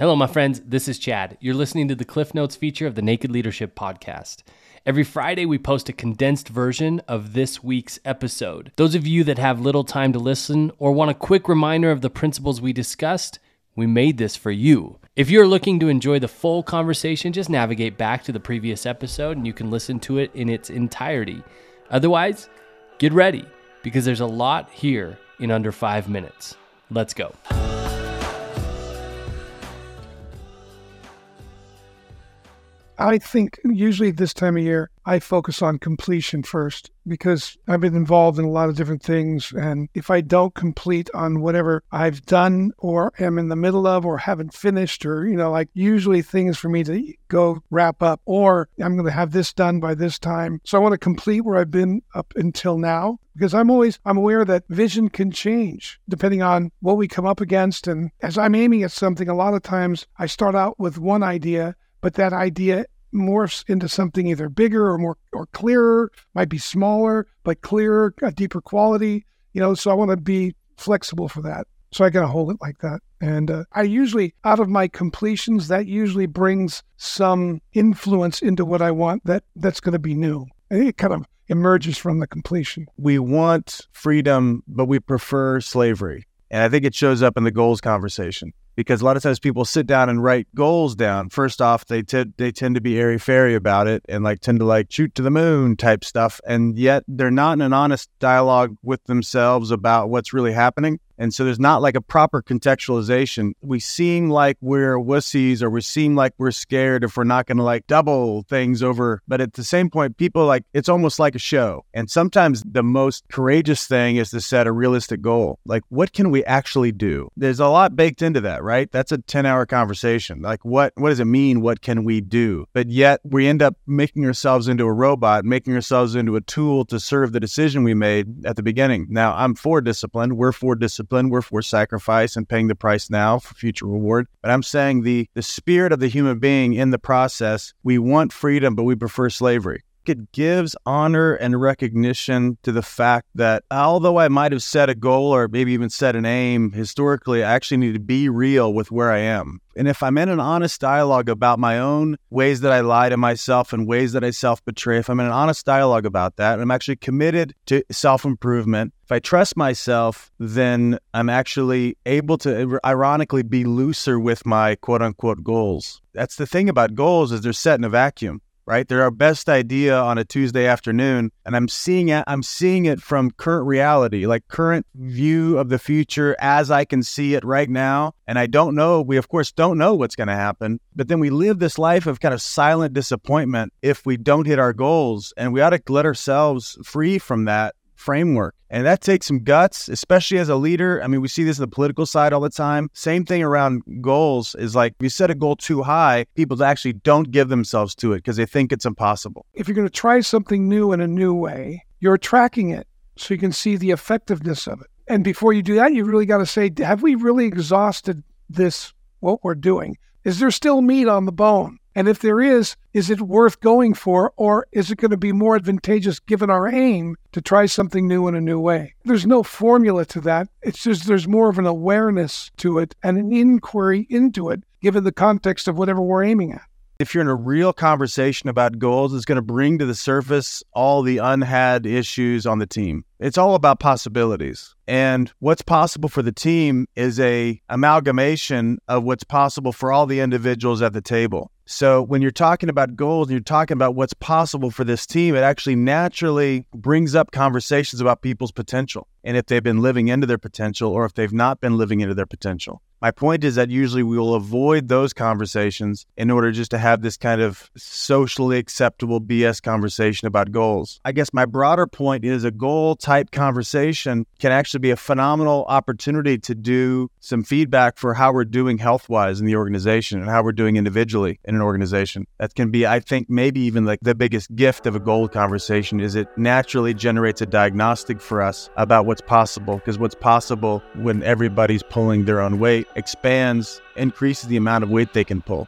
Hello, my friends. This is Chad. You're listening to the Cliff Notes feature of the Naked Leadership Podcast. Every Friday, we post a condensed version of this week's episode. Those of you that have little time to listen or want a quick reminder of the principles we discussed, we made this for you. If you're looking to enjoy the full conversation, just navigate back to the previous episode and you can listen to it in its entirety. Otherwise, get ready because there's a lot here in under five minutes. Let's go. I think usually this time of year, I focus on completion first because I've been involved in a lot of different things. And if I don't complete on whatever I've done or am in the middle of or haven't finished, or, you know, like usually things for me to go wrap up, or I'm going to have this done by this time. So I want to complete where I've been up until now because I'm always I'm aware that vision can change depending on what we come up against and as I'm aiming at something a lot of times I start out with one idea but that idea morphs into something either bigger or more or clearer, might be smaller but clearer, a deeper quality. You know, so I want to be flexible for that. So I got to hold it like that. And uh, I usually, out of my completions, that usually brings some influence into what I want that that's going to be new. And it kind of emerges from the completion. We want freedom, but we prefer slavery. And I think it shows up in the goals conversation because a lot of times people sit down and write goals down. First off, they t- they tend to be airy fairy about it and like tend to like shoot to the moon type stuff, and yet they're not in an honest dialogue with themselves about what's really happening. And so there's not like a proper contextualization. We seem like we're wussies or we seem like we're scared if we're not going to like double things over. But at the same point, people like it's almost like a show. And sometimes the most courageous thing is to set a realistic goal. Like, what can we actually do? There's a lot baked into that, right? That's a 10 hour conversation. Like, what, what does it mean? What can we do? But yet we end up making ourselves into a robot, making ourselves into a tool to serve the decision we made at the beginning. Now, I'm for discipline. We're for discipline discipline. We're for sacrifice and paying the price now for future reward. But I'm saying the the spirit of the human being in the process, we want freedom, but we prefer slavery it gives honor and recognition to the fact that although I might have set a goal or maybe even set an aim historically, I actually need to be real with where I am. And if I'm in an honest dialogue about my own ways that I lie to myself and ways that I self betray, if I'm in an honest dialogue about that, and I'm actually committed to self improvement, if I trust myself, then I'm actually able to ironically be looser with my quote unquote goals. That's the thing about goals is they're set in a vacuum right? They're our best idea on a Tuesday afternoon, and I'm seeing it. I'm seeing it from current reality, like current view of the future as I can see it right now. And I don't know. We of course don't know what's going to happen, but then we live this life of kind of silent disappointment if we don't hit our goals, and we ought to let ourselves free from that framework. And that takes some guts, especially as a leader. I mean, we see this in the political side all the time. Same thing around goals is like if you set a goal too high, people actually don't give themselves to it because they think it's impossible. If you're going to try something new in a new way, you're tracking it so you can see the effectiveness of it. And before you do that, you really got to say, have we really exhausted this, what we're doing? Is there still meat on the bone? And if there is, is it worth going for, or is it going to be more advantageous given our aim to try something new in a new way? There's no formula to that. It's just there's more of an awareness to it and an inquiry into it given the context of whatever we're aiming at if you're in a real conversation about goals, it's going to bring to the surface all the unhad issues on the team. It's all about possibilities. And what's possible for the team is a amalgamation of what's possible for all the individuals at the table. So when you're talking about goals and you're talking about what's possible for this team, it actually naturally brings up conversations about people's potential and if they've been living into their potential or if they've not been living into their potential. My point is that usually we will avoid those conversations in order just to have this kind of socially acceptable BS conversation about goals. I guess my broader point is a goal type conversation can actually be a phenomenal opportunity to do some feedback for how we're doing health wise in the organization and how we're doing individually in an organization. That can be, I think, maybe even like the biggest gift of a goal conversation is it naturally generates a diagnostic for us about what's possible because what's possible when everybody's pulling their own weight expands, increases the amount of weight they can pull.